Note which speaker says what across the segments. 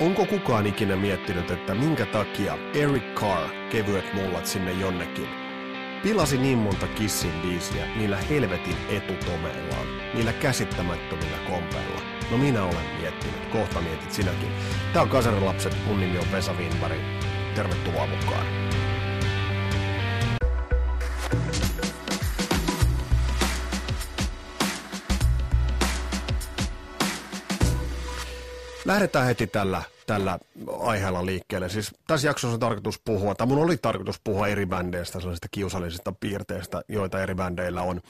Speaker 1: Onko kukaan ikinä miettinyt, että minkä takia Eric Carr, kevyet mullat sinne jonnekin, pilasi niin monta Kissin biisiä niillä helvetin etutomeillaan, niillä käsittämättömillä kompeilla? No minä olen miettinyt, kohta mietit sinäkin. Tää on Kasarilapset, mun nimi on Vesa Winberg. Tervetuloa mukaan. Lähdetään heti tällä, tällä aiheella liikkeelle. Siis tässä jaksossa on tarkoitus puhua, tai mun oli tarkoitus puhua eri bändeistä, sellaisista kiusallisista piirteistä, joita eri bändeillä on.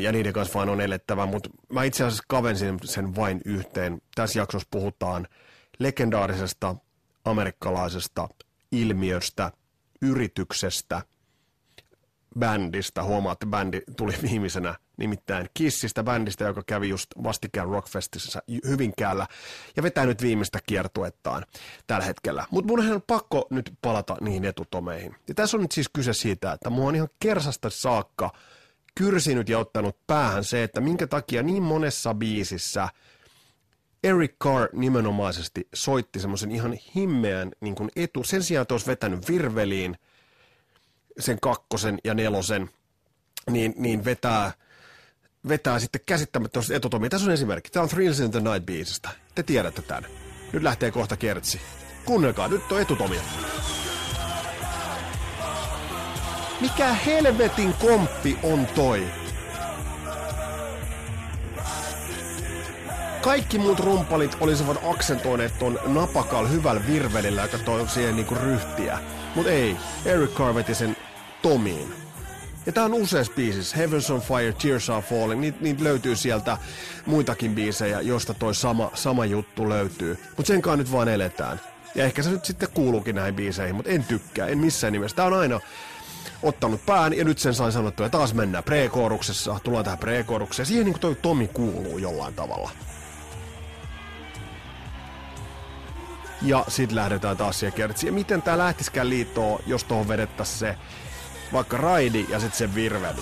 Speaker 1: Ja niiden kanssa vain on elettävä, mutta mä itse asiassa kavensin sen vain yhteen. Tässä jaksossa puhutaan legendaarisesta amerikkalaisesta ilmiöstä, yrityksestä – bändistä. Huomaa, että bändi tuli viimeisenä nimittäin Kissistä bändistä, joka kävi just vastikään Rockfestissä Hyvinkäällä ja vetää nyt viimeistä kiertuettaan tällä hetkellä. Mutta mun on pakko nyt palata niihin etutomeihin. Ja tässä on nyt siis kyse siitä, että mua on ihan kersasta saakka kyrsinyt ja ottanut päähän se, että minkä takia niin monessa biisissä Eric Carr nimenomaisesti soitti semmoisen ihan himmeän niin etu. Sen sijaan, että olisi vetänyt virveliin – sen kakkosen ja nelosen, niin, niin vetää, vetää sitten käsittämättömästi etutomia. Tässä on esimerkki. Tämä on Thrills in the Night biisistä. Te tiedätte tämän. Nyt lähtee kohta kertsi. Kuunnelkaa, nyt on etutomia. Mikä helvetin komppi on toi? Kaikki muut rumpalit olisivat aksentoineet ton napakal hyvällä virvelillä, joka toi siihen niinku ryhtiä. Mut ei, Eric Carr veti sen Tomiin. Ja tää on useassa biisissä, Heavens on Fire, Tears Are Falling, niitä niit löytyy sieltä muitakin biisejä, josta toi sama, sama juttu löytyy. Mut senkaan nyt vaan eletään. Ja ehkä se nyt sitten kuuluukin näihin biiseihin, mutta en tykkää, en missään nimessä. Tää on aina ottanut pään ja nyt sen sain sanottua ja taas mennään pre-kooruksessa, tullaan tähän pre-koorukseen. Siihen niin kuin toi Tomi kuuluu jollain tavalla. Ja sit lähdetään taas siihen kertsiin. Ja miten tää lähtiskään liittoon, jos tuohon vedettäisiin se vaikka raidi ja sitten se virveli.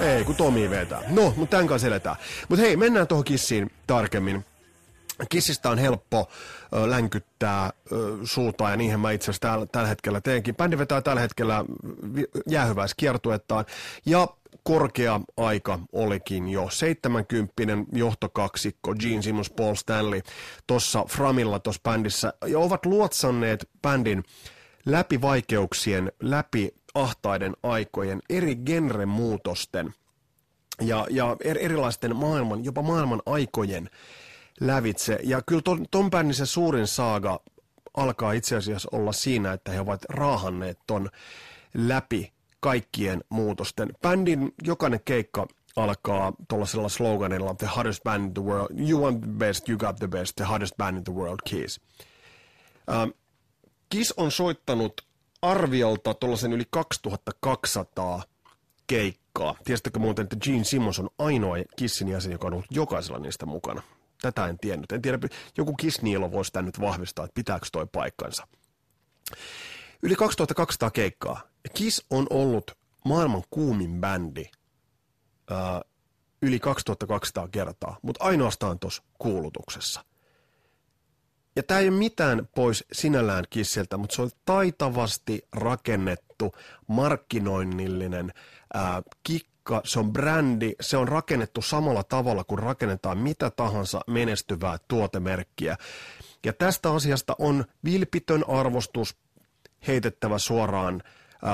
Speaker 1: Ei, kun Tomi vetää. No, mutta tämän kanssa eletään. Mutta hei, mennään tuohon kissiin tarkemmin. Kissistä on helppo ö, länkyttää suuta ja niihin mä itse asiassa tällä, tällä hetkellä teenkin. Bändi vetää tällä hetkellä jäähyväiskiertuettaan ja korkea aika olikin jo. 70 johtokaksikko Gene Simmons, Paul Stanley tuossa Framilla tuossa bändissä ja ovat luotsanneet bändin läpi vaikeuksien, läpi ahtaiden aikojen, eri genremuutosten ja, ja erilaisten maailman, jopa maailman aikojen lävitse. Ja kyllä ton, ton bändin se suurin saaga alkaa itse asiassa olla siinä, että he ovat raahanneet ton läpi kaikkien muutosten. Bändin jokainen keikka alkaa tuollaisella sloganilla The hottest band in the world, you want the best, you got the best, the hottest band in the world, Kiss. Uh, Kiss on soittanut arviolta tuollaisen yli 2200 keikkaa. Tiesitkö muuten, että Gene Simmons on ainoa Kissin jäsen, joka on ollut jokaisella niistä mukana? Tätä en tiennyt. En tiedä, joku Kiss Niilo voisi tämän nyt vahvistaa, että pitääkö toi paikkansa. Yli 2200 keikkaa. Kiss on ollut maailman kuumin bändi ää, yli 2200 kertaa, mutta ainoastaan tuossa kuulutuksessa. Ja tämä ei ole mitään pois sinällään Kissiltä, mutta se on taitavasti rakennettu markkinoinnillinen ää, kikka, se on brändi, se on rakennettu samalla tavalla kuin rakennetaan mitä tahansa menestyvää tuotemerkkiä. Ja tästä asiasta on vilpitön arvostus heitettävä suoraan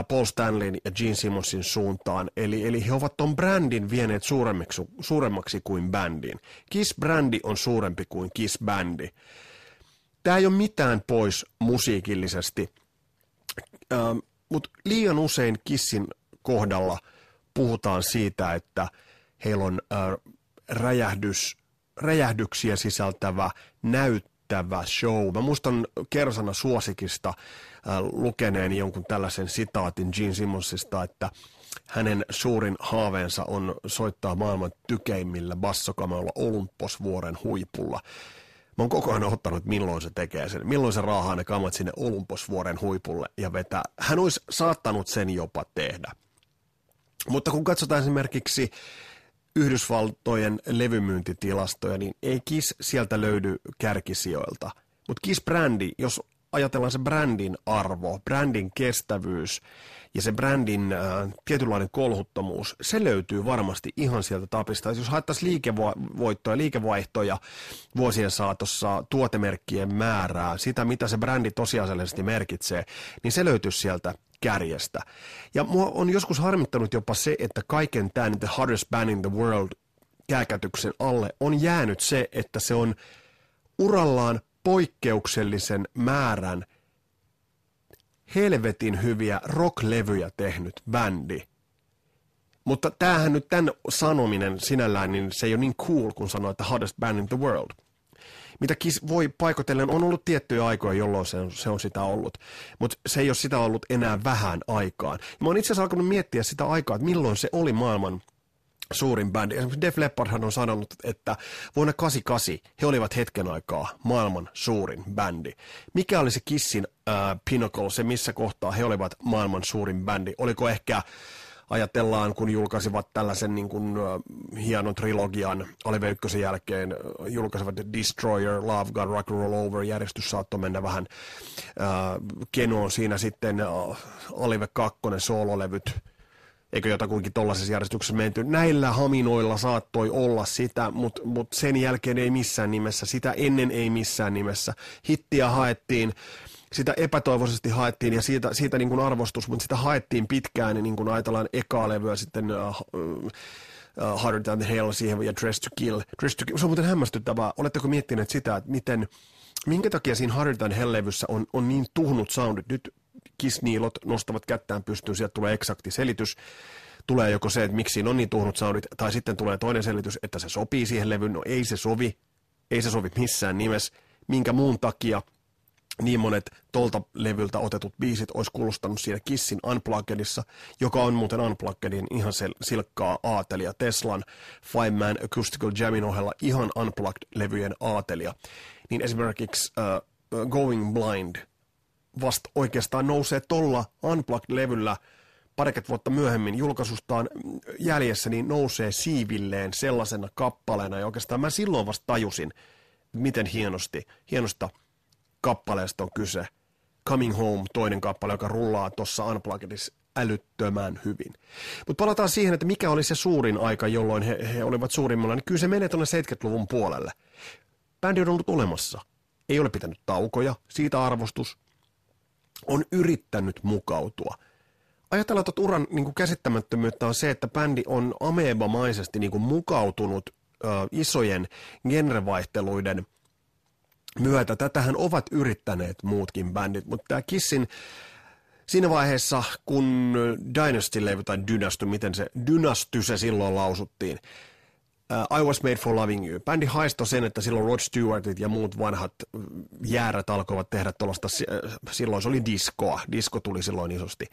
Speaker 1: Paul Stanleyn ja Gene Simmonsin suuntaan. Eli, eli he ovat ton brändin vieneet suuremmaksi, suuremmaksi kuin bändin. Kiss-brändi on suurempi kuin Kiss-bändi. Tämä ei ole mitään pois musiikillisesti, ähm, mutta liian usein Kissin kohdalla puhutaan siitä, että heillä on äh, räjähdys, räjähdyksiä sisältävä näyttö yllättävä show. Mä muistan Kersana Suosikista äh, lukeneeni jonkun tällaisen sitaatin Gene Simmonsista, että hänen suurin haaveensa on soittaa maailman tykeimmillä bassokameilla Olymposvuoren huipulla. Mä oon koko ajan ottanut, milloin se tekee sen, milloin se raahaa ne kamat sinne Olymposvuoren huipulle ja vetää. Hän olisi saattanut sen jopa tehdä. Mutta kun katsotaan esimerkiksi Yhdysvaltojen levymyyntitilastoja, niin ei Kiss sieltä löydy kärkisijoilta. Mutta Kiss-brändi, jos ajatellaan se brändin arvo, brändin kestävyys ja se brändin äh, tietynlainen kolhuttomuus, se löytyy varmasti ihan sieltä tapista. Jos haettaisiin liikevoittoja, liikevaihtoja vuosien saatossa, tuotemerkkien määrää, sitä mitä se brändi tosiasiallisesti merkitsee, niin se löytyy sieltä kärjestä. Ja mua on joskus harmittanut jopa se, että kaiken tämän The Hardest Band in the World kääkätyksen alle on jäänyt se, että se on urallaan poikkeuksellisen määrän helvetin hyviä rocklevyjä tehnyt bändi. Mutta tämähän nyt tämän sanominen sinällään, niin se ei ole niin cool, kun sanoo, että hottest band in the world. Mitä Kiss voi paikotellen, on ollut tiettyjä aikoja, jolloin se on, se on sitä ollut. Mutta se ei ole sitä ollut enää vähän aikaan. Mä oon itse asiassa alkanut miettiä sitä aikaa, että milloin se oli maailman suurin bändi. Esimerkiksi Def Leppardhan on sanonut, että vuonna 88 he olivat hetken aikaa maailman suurin bändi. Mikä oli se Kissin äh, pinnacle, se missä kohtaa he olivat maailman suurin bändi? Oliko ehkä ajatellaan, kun julkaisivat tällaisen niin kuin, uh, hienon trilogian Olive Ykkösen jälkeen, uh, julkaisivat Destroyer, Love God, Rock and Roll Over, järjestys saattoi mennä vähän uh, kenoon siinä sitten uh, Olive 2, soololevyt, eikö jotakuinkin tuollaisessa järjestyksessä menty. Näillä haminoilla saattoi olla sitä, mutta mut sen jälkeen ei missään nimessä, sitä ennen ei missään nimessä. Hittiä haettiin, sitä epätoivoisesti haettiin ja siitä, siitä niin kuin arvostus, mutta sitä haettiin pitkään, niin kuin ajatellaan ekaa levyä sitten uh, uh, Harder Than the Hell siihen ja Dress to Kill. Dress to Kill. Se on muuten hämmästyttävää. Oletteko miettineet sitä, että miten, minkä takia siinä Harder Than Hell-levyssä on, on niin tuhnut soundit? Nyt kisniilot nostavat kättään pystyyn, sieltä tulee eksakti selitys. Tulee joko se, että miksi on niin tuhnut soundit, tai sitten tulee toinen selitys, että se sopii siihen levyyn. No ei se sovi, ei se sovi missään nimessä. Minkä muun takia niin monet tolta levyltä otetut biisit olisi kuulostanut siinä Kissin Unpluggedissa, joka on muuten Unpluggedin ihan sel- silkkaa aatelia. Teslan Five Man Acoustical Jamin ohella ihan Unplugged-levyjen aatelia. Niin esimerkiksi uh, Going Blind – vasta oikeastaan nousee tolla Unplugged-levyllä parikymmentä vuotta myöhemmin julkaisustaan jäljessä, niin nousee siivilleen sellaisena kappaleena. Ja oikeastaan mä silloin vasta tajusin, miten hienosti, hienosta kappaleesta on kyse. Coming Home, toinen kappale, joka rullaa tuossa Unpluggedissa älyttömän hyvin. Mutta palataan siihen, että mikä oli se suurin aika, jolloin he, he olivat suurimmalla. Niin kyllä se menee tuonne 70-luvun puolelle. Bändi on ollut olemassa. Ei ole pitänyt taukoja, siitä arvostus on yrittänyt mukautua. Ajatellaan, että uran niin kuin käsittämättömyyttä on se, että bändi on amebamaisesti niin kuin mukautunut ö, isojen genrevaihteluiden myötä. Tätähän ovat yrittäneet muutkin bändit, mutta tämä Kissin siinä vaiheessa, kun Dynasty-levy tai Dynasty, miten se, Dynasty se silloin lausuttiin, I Was Made for Loving You. Bändi haistoi sen, että silloin Rod Stewartit ja muut vanhat jäärät alkoivat tehdä tuollaista, silloin se oli diskoa. Disko tuli silloin isosti.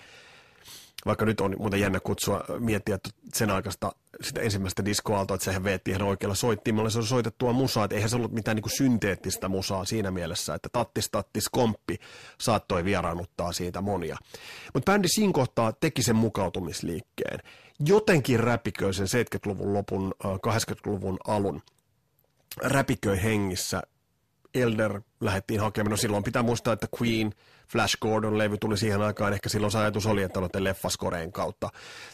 Speaker 1: Vaikka nyt on muuten jännä kutsua, miettiä että sen aikaista sitä ensimmäistä diskoaaltoa, että sehän veetti ihan oikealla soittimella. Se on soitettua musaa, että eihän se ollut mitään niin kuin synteettistä musaa siinä mielessä, että tattis tattis komppi saattoi vieraannuttaa siitä monia. Mutta bändi siinä kohtaa teki sen mukautumisliikkeen jotenkin räpiköi sen 70-luvun lopun, 80-luvun alun. Räpiköi hengissä. Elder lähdettiin hakemaan. No silloin pitää muistaa, että Queen, Flash Gordon-levy tuli siihen aikaan. Ehkä silloin se ajatus oli, että noiden leffaskoreen kautta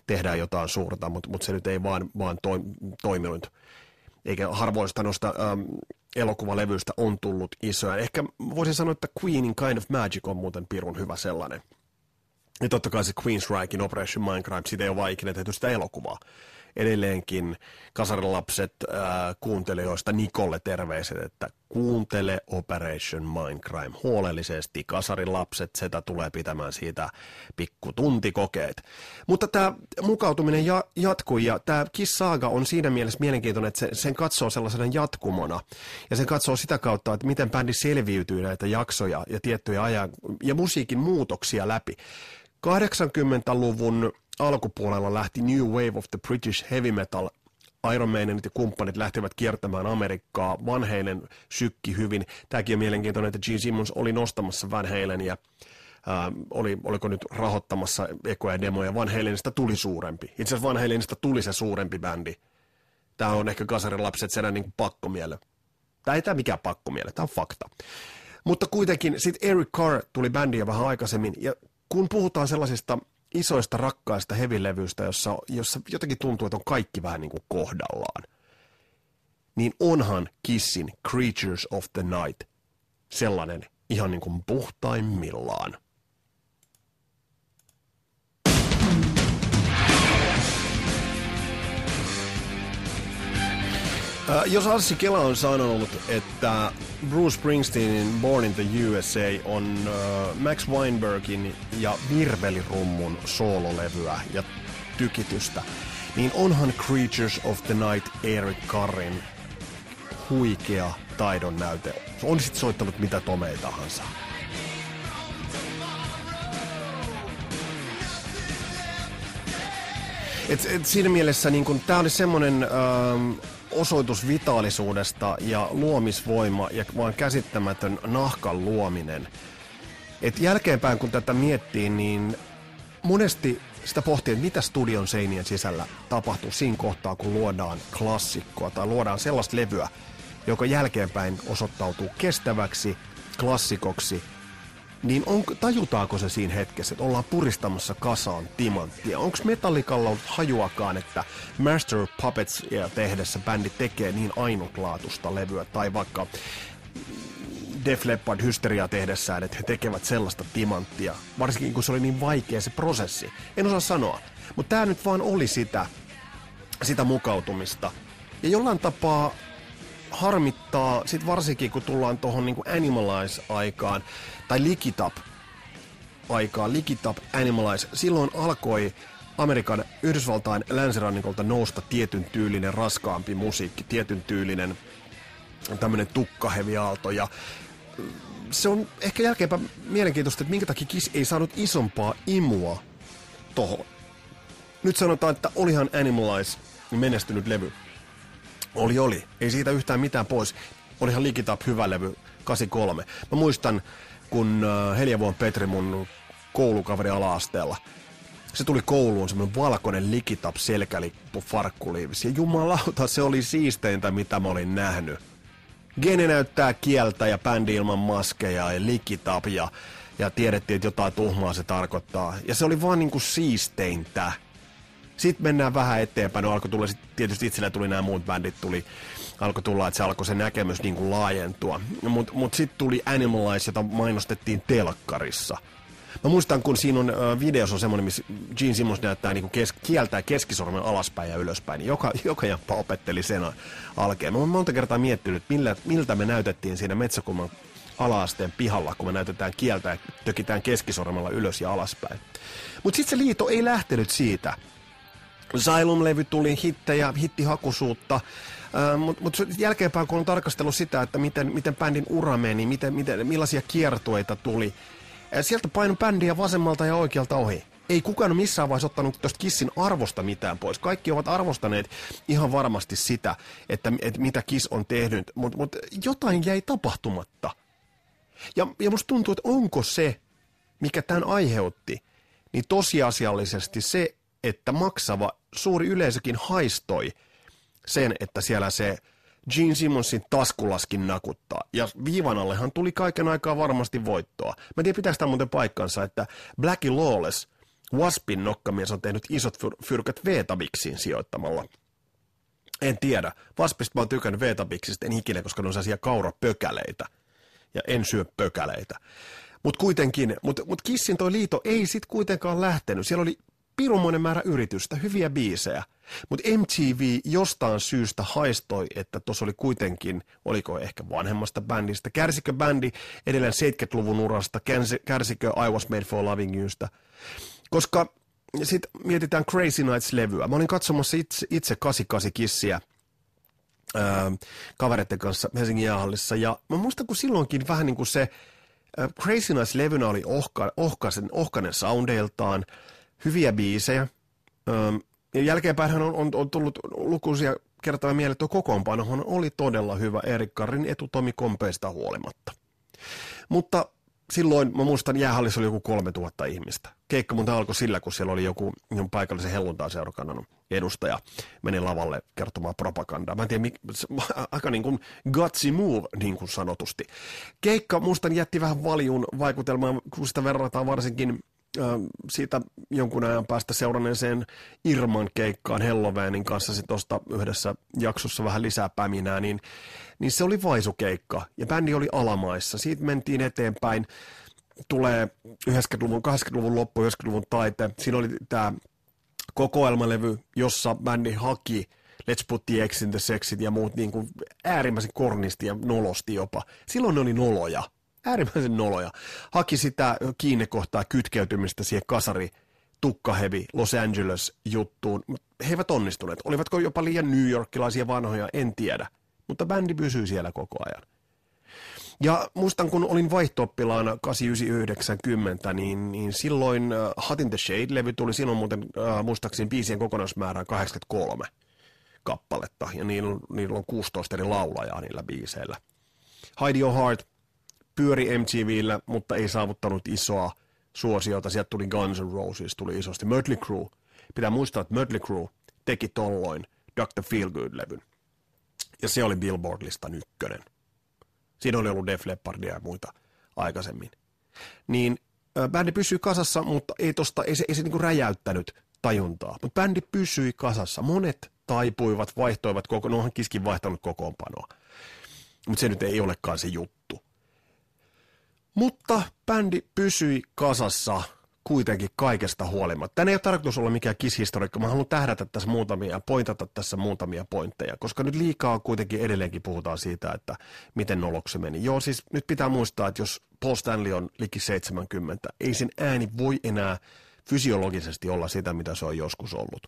Speaker 1: tehdään jotain suurta, mutta, mutta se nyt ei vaan, vaan toi, toiminut. Eikä harvoista noista ähm, elokuvalevyistä on tullut isoja. Ehkä voisin sanoa, että Queenin Kind of Magic on muuten pirun hyvä sellainen. Ja totta kai se Queen's Operation Minecraft, siitä ei ole ikinä tehty sitä elokuvaa. Edelleenkin kasarilapset äh, kuuntelijoista Nikolle terveiset, että kuuntele Operation Mindcrime huolellisesti. Kasarilapset, sitä tulee pitämään siitä pikku tuntikokeet. Mutta tämä mukautuminen ja, jatkuu ja tämä Kiss Saga on siinä mielessä mielenkiintoinen, että se, sen katsoo sellaisena jatkumona. Ja sen katsoo sitä kautta, että miten bändi selviytyy näitä jaksoja ja tiettyjä ajan ja musiikin muutoksia läpi. 80-luvun alkupuolella lähti New Wave of the British Heavy Metal Iron Maidenit ja kumppanit lähtivät kiertämään Amerikkaa. Van Halen sykki hyvin. Tämäkin on mielenkiintoinen, että Gene Simmons oli nostamassa Van Halen ja äh, oli, oliko nyt rahoittamassa ekoja ja demoja. Van Halenista tuli suurempi. Itse asiassa Van Halenista tuli se suurempi bändi Tämä on ehkä kasarilapset sen niin pakkomiele. Tämä ei tämä mikään pakkomiele, tämä on fakta. Mutta kuitenkin sitten Eric Carr tuli bändiä vähän aikaisemmin, ja kun puhutaan sellaisista isoista rakkaista hevilevyistä, jossa, jossa jotenkin tuntuu, että on kaikki vähän niin kuin kohdallaan, niin onhan Kissin Creatures of the Night sellainen ihan niin kuin puhtaimmillaan. Äh, jos Arssi Kela on sanonut, että Bruce Springsteenin Born in the USA on äh, Max Weinbergin ja Virvelirummun soololevyä ja tykitystä, niin onhan Creatures of the Night Eric Carrin huikea taidon näyte. On sit soittanut mitä tomei tahansa. Et, et siinä mielessä niin tämä oli semmoinen ähm, osoitus vitaalisuudesta ja luomisvoima ja vaan käsittämätön nahkan luominen. Et jälkeenpäin kun tätä miettii, niin monesti sitä pohtii, että mitä studion seinien sisällä tapahtuu siinä kohtaa, kun luodaan klassikkoa tai luodaan sellaista levyä, joka jälkeenpäin osoittautuu kestäväksi klassikoksi – niin on, tajutaanko se siinä hetkessä, että ollaan puristamassa kasaan timanttia? Onko Metallicalla ollut hajuakaan, että Master of Puppetsia tehdessä bändi tekee niin ainutlaatusta levyä, tai vaikka Def Leppard hysteria tehdessään, että he tekevät sellaista timanttia, varsinkin kun se oli niin vaikea se prosessi. En osaa sanoa, mutta tämä nyt vaan oli sitä, sitä mukautumista. Ja jollain tapaa harmittaa, sit varsinkin kun tullaan tuohon niin Animalize-aikaan, tai Likitap aikaan, Likitap Animalize, silloin alkoi Amerikan Yhdysvaltain länsirannikolta nousta tietyn tyylinen raskaampi musiikki, tietyn tyylinen tämmöinen tukkaheviaalto ja se on ehkä jälkeenpäin mielenkiintoista, että minkä takia Kiss ei saanut isompaa imua tohon. Nyt sanotaan, että olihan Animalize menestynyt levy. Oli, oli. Ei siitä yhtään mitään pois. Olihan Likitap hyvä levy, 83. Mä muistan, kun äh, Heljavuon Petri mun koulukaveri ala-asteella, se tuli kouluun semmoinen valkoinen likitap selkälippu farkkuliivis. Ja jumalauta, se oli siisteintä, mitä mä olin nähnyt. Gene näyttää kieltä ja bändi ilman maskeja ja likitap ja, ja tiedettiin, että jotain tuhmaa se tarkoittaa. Ja se oli vaan niinku siisteintä. Sitten mennään vähän eteenpäin, no alkoi tulla, sit tietysti itsellä tuli nämä muut bändit, tuli, alkoi tulla, että se alkoi se näkemys niin kuin laajentua. Mutta mut sitten tuli Animalize, jota mainostettiin telkkarissa. Mä muistan, kun siinä on äh, videossa on semmoinen, missä Gene Simmons näyttää niin kes, kieltää keskisormen alaspäin ja ylöspäin, niin joka, joka jamppa opetteli sen alkeen. Mä oon monta kertaa miettinyt, millä, miltä me näytettiin siinä Metsäkulman alaasteen pihalla, kun me näytetään kieltä ja tökitään keskisormella ylös ja alaspäin. Mutta sitten se liito ei lähtenyt siitä, Xylem-levy tuli hittejä, hittihakuisuutta, äh, mutta mut jälkeenpäin kun on tarkastellut sitä, että miten, miten bändin ura meni, miten, miten, millaisia kiertueita tuli, sieltä paino bändiä vasemmalta ja oikealta ohi. Ei kukaan ole missään vaiheessa ottanut tuosta Kissin arvosta mitään pois. Kaikki ovat arvostaneet ihan varmasti sitä, että, että mitä Kiss on tehnyt, mutta mut jotain jäi tapahtumatta. Ja, ja musta tuntuu, että onko se, mikä tämän aiheutti, niin tosiasiallisesti se, että maksava suuri yleisökin haistoi sen, että siellä se Gene Simmonsin taskulaskin nakuttaa. Ja viivan allehan tuli kaiken aikaa varmasti voittoa. Mä en tiedä, pitääkö tämä muuten paikkansa, että Blackie Lawless, Waspin nokkamies, on tehnyt isot fyr- fyrkät Vetabiksiin sijoittamalla. En tiedä. Waspista mä oon tykännyt Vetabiksista, en ikinä, koska ne on sellaisia kaurapökäleitä. Ja en syö pökäleitä. Mutta kuitenkin, mutta mut Kissin toi liito ei sit kuitenkaan lähtenyt. Siellä oli pirumoinen määrä yritystä, hyviä biisejä. Mutta MTV jostain syystä haistoi, että tuossa oli kuitenkin, oliko ehkä vanhemmasta bändistä, kärsikö bändi edelleen 70-luvun urasta, kärsikö I Was Made for Loving Yousta. Koska sitten mietitään Crazy Nights-levyä. Mä olin katsomassa itse, itse 88 kissiä ää, kavereiden kanssa Helsingin jäähallissa. Ja mä muistan, kun silloinkin vähän niin kuin se ää, Crazy Nights-levynä oli ohka, ohkaisen, ohkainen soundeiltaan – hyviä biisejä. ja jälkeenpäin on, on, on tullut lukuisia kertoja mieleen, että kokoonpanohan oli todella hyvä Erik Karrin etutomi kompeista huolimatta. Mutta silloin, mä muistan, jäähallissa oli joku 3000 ihmistä. Keikka muuten alkoi sillä, kun siellä oli joku paikallisen helluntaa-seurakannan edustaja meni lavalle kertomaan propagandaa. Mä en tiedä, aika niin kuin gutsy move, niin kuin sanotusti. Keikka muistan jätti vähän valjun vaikutelmaa, kun sitä verrataan varsinkin siitä jonkun ajan päästä seuranneeseen Irman keikkaan Helloweenin kanssa sit tuosta yhdessä jaksossa vähän lisää päminää, niin, niin se oli vaisukeikka ja bändi oli alamaissa. Siitä mentiin eteenpäin. Tulee 90-luvun, 80-luvun loppu, 90-luvun taite. Siinä oli tämä kokoelmalevy, jossa bändi haki Let's Put the X in the Sexit ja muut niin kuin äärimmäisen kornisti ja nolosti jopa. Silloin ne oli noloja äärimmäisen noloja. Haki sitä kiinnekohtaa kytkeytymistä siihen kasari tukkahevi Los Angeles juttuun. He eivät onnistuneet. Olivatko jopa liian New Yorkilaisia vanhoja, en tiedä. Mutta bändi pysyy siellä koko ajan. Ja muistan, kun olin vaihtooppilaana 8990, niin, niin silloin uh, Hot in the Shade-levy tuli silloin muuten uh, muistaakseni biisien kokonaismäärään 83 kappaletta, ja niillä, niillä on 16 eri laulajaa niillä biiseillä. Hide Your Heart, pyöri MTVllä, mutta ei saavuttanut isoa suosiota. Sieltä tuli Guns N' Roses, tuli isosti. Mötley Crue. Pitää muistaa, että Mötley Crue teki tolloin Dr. Feelgood-levyn. Ja se oli Billboard-listan ykkönen. Siinä oli ollut Def Leppardia ja muita aikaisemmin. Niin bändi pysyi kasassa, mutta ei, tosta, ei se, ei se niinku räjäyttänyt tajuntaa. Mutta bändi pysyi kasassa. Monet taipuivat, vaihtoivat koko, no onhan Kiskin vaihtanut kokoonpanoa. Mutta se nyt ei olekaan se juttu. Mutta bändi pysyi kasassa kuitenkin kaikesta huolimatta. Tänne ei ole tarkoitus olla mikään kishistorikko. Mä haluan tähdätä tässä muutamia pointata tässä muutamia pointteja, koska nyt liikaa kuitenkin edelleenkin puhutaan siitä, että miten noloksi meni. Joo, siis nyt pitää muistaa, että jos Paul Stanley on liki 70, ei sen ääni voi enää fysiologisesti olla sitä, mitä se on joskus ollut.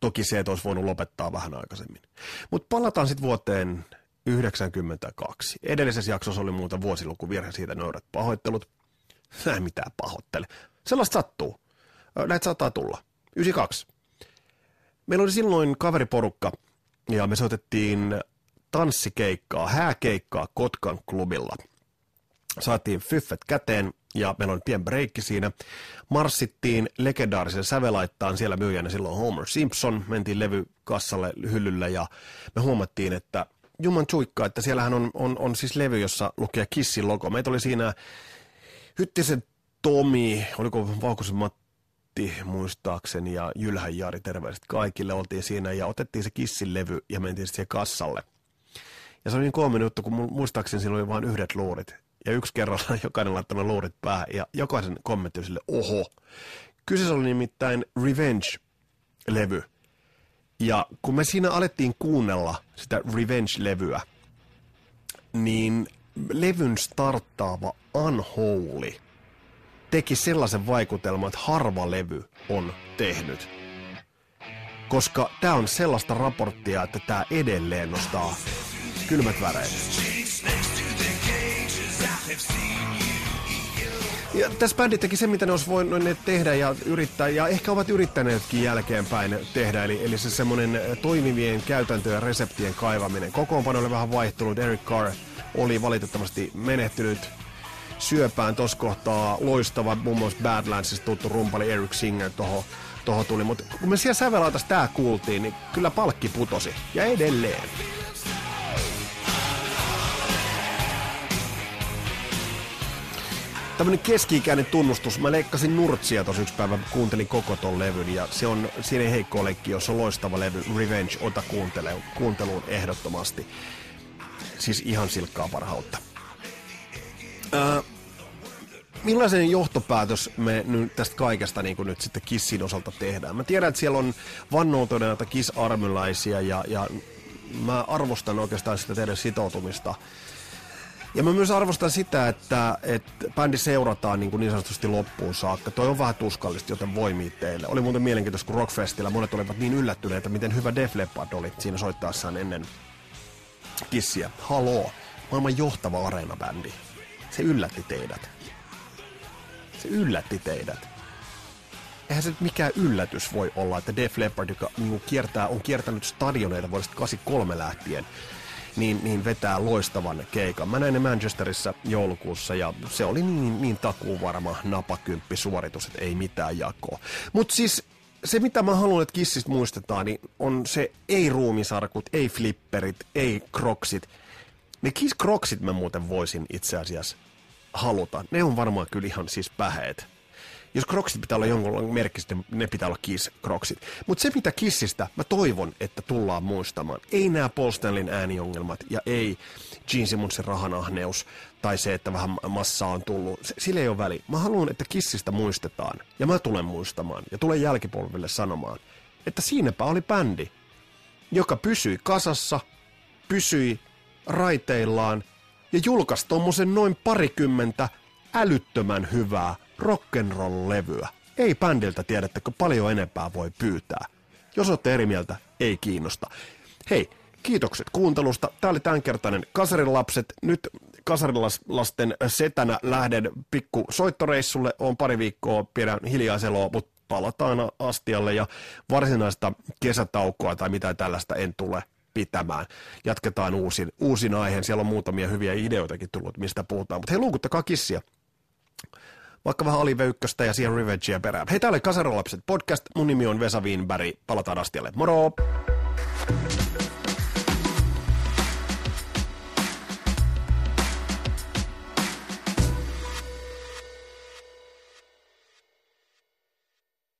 Speaker 1: Toki se, että olisi voinut lopettaa vähän aikaisemmin. Mutta palataan sitten vuoteen 92. Edellisessä jaksossa oli muuta vuosilukuvirhe siitä nöydät pahoittelut. Näin mitään pahoittele. Sellaista sattuu. Näitä saattaa tulla. 92. Meillä oli silloin kaveriporukka ja me soitettiin tanssikeikkaa, hääkeikkaa Kotkan klubilla. Saatiin fyffet käteen ja meillä oli pieni breikki siinä. Marssittiin legendaarisen sävelaittaan siellä myyjänä silloin Homer Simpson. Mentiin levykassalle hyllylle ja me huomattiin, että Juman chuikka, että siellähän on, on, on siis levy, jossa lukee Kissin logo. Meitä oli siinä Hyttisen Tomi, oliko Vaukosen Matti muistaakseni ja Jylhän Jari, terveiset kaikille. Oltiin siinä ja otettiin se Kissin levy ja mentiin siihen kassalle. Ja se oli niin kolme juttu, kun muistaakseni siinä oli vain yhdet luurit. Ja yksi kerralla jokainen laittanut luurit päähän ja jokaisen kommentti sille, oho. Kyseessä oli nimittäin Revenge-levy. Ja kun me siinä alettiin kuunnella sitä Revenge-levyä, niin levyn starttaava Unholy teki sellaisen vaikutelman, että harva levy on tehnyt. Koska tämä on sellaista raporttia, että tämä edelleen nostaa kylmät väreet. Ja tässä bändi teki se, mitä ne olisi voineet tehdä ja yrittää, ja ehkä ovat yrittäneetkin jälkeenpäin tehdä, eli, eli se semmoinen toimivien käytäntöjen reseptien kaivaminen. Kokoonpano oli vähän vaihtunut, Eric Carr oli valitettavasti menehtynyt syöpään tuossa kohtaa loistava muun muassa Badlandsista tuttu rumpali Eric Singer tuohon toho tuli, mutta kun me siellä sävelaitas tää kuultiin, niin kyllä palkki putosi. Ja edelleen. Tämmönen keski-ikäinen tunnustus. Mä leikkasin Nurtsia tuossa yksi päivä, kuuntelin koko ton levyn ja se on, siinä ei heikko leikki, jos on loistava levy. Revenge, ota kuuntele, kuunteluun ehdottomasti. Siis ihan silkkaa parhautta. Äh, millaisen johtopäätös me nyt tästä kaikesta niin nyt sitten Kissin osalta tehdään? Mä tiedän, että siellä on vannoutuneita Kiss-armylaisia ja, ja mä arvostan oikeastaan sitä teidän sitoutumista ja mä myös arvostan sitä, että, että bändi seurataan niin, kuin niin sanotusti loppuun saakka. Toi on vähän tuskallista, joten voimii teille. Oli muuten mielenkiintoista, kun Rockfestillä monet olivat niin yllättyneitä, miten hyvä Def Leppard oli siinä soittaessaan ennen Kissiä. Haloo, maailman johtava areenabändi. Se yllätti teidät. Se yllätti teidät. Eihän se mikään yllätys voi olla, että Def Leppard, joka niin kiertää, on kiertänyt stadioneita vuodesta 83 lähtien, niin, niin vetää loistavan keikan. Mä näin ne Manchesterissa joulukuussa ja se oli niin, niin takuvarma napakymppi suoritus, että ei mitään jakoa. Mutta siis se, mitä mä haluan, että kissistä muistetaan, niin on se ei-ruumisarkut, ei flipperit, ei kroksit. Ne kiss kroksit mä muuten voisin itse asiassa haluta. Ne on varmaan kyllä ihan siis päheet jos kroksit pitää olla jonkunlainen merkki, sitten ne pitää olla Kiss kroksit. Mutta se mitä Kissistä mä toivon, että tullaan muistamaan, ei nämä Paul Stanleyn ääniongelmat ja ei Gene Simmonsin rahanahneus tai se, että vähän massaa on tullut. Se, sille ei ole väli. Mä haluan, että Kissistä muistetaan ja mä tulen muistamaan ja tulen jälkipolville sanomaan, että siinäpä oli bändi, joka pysyi kasassa, pysyi raiteillaan ja julkaisi tuommoisen noin parikymmentä älyttömän hyvää rock'n'roll-levyä. Ei bändiltä tiedättekö paljon enempää voi pyytää. Jos olette eri mieltä, ei kiinnosta. Hei, kiitokset kuuntelusta. Tämä oli tämänkertainen Kasarilapset. Nyt Kasarilasten setänä lähden pikku soittoreissulle. On pari viikkoa, pidän hiljaiseloa, mutta palataan astialle ja varsinaista kesätaukoa tai mitä tällaista en tule pitämään. Jatketaan uusin, uusin aiheen. Siellä on muutamia hyviä ideoitakin tullut, mistä puhutaan. Mutta hei, luukuttakaa kissia vaikka vähän Alive ykköstä ja siihen Revengea perään. Hei, täällä oli Kasarolapset podcast. Mun nimi on Vesa Wienberg. Palataan astialle. Moro!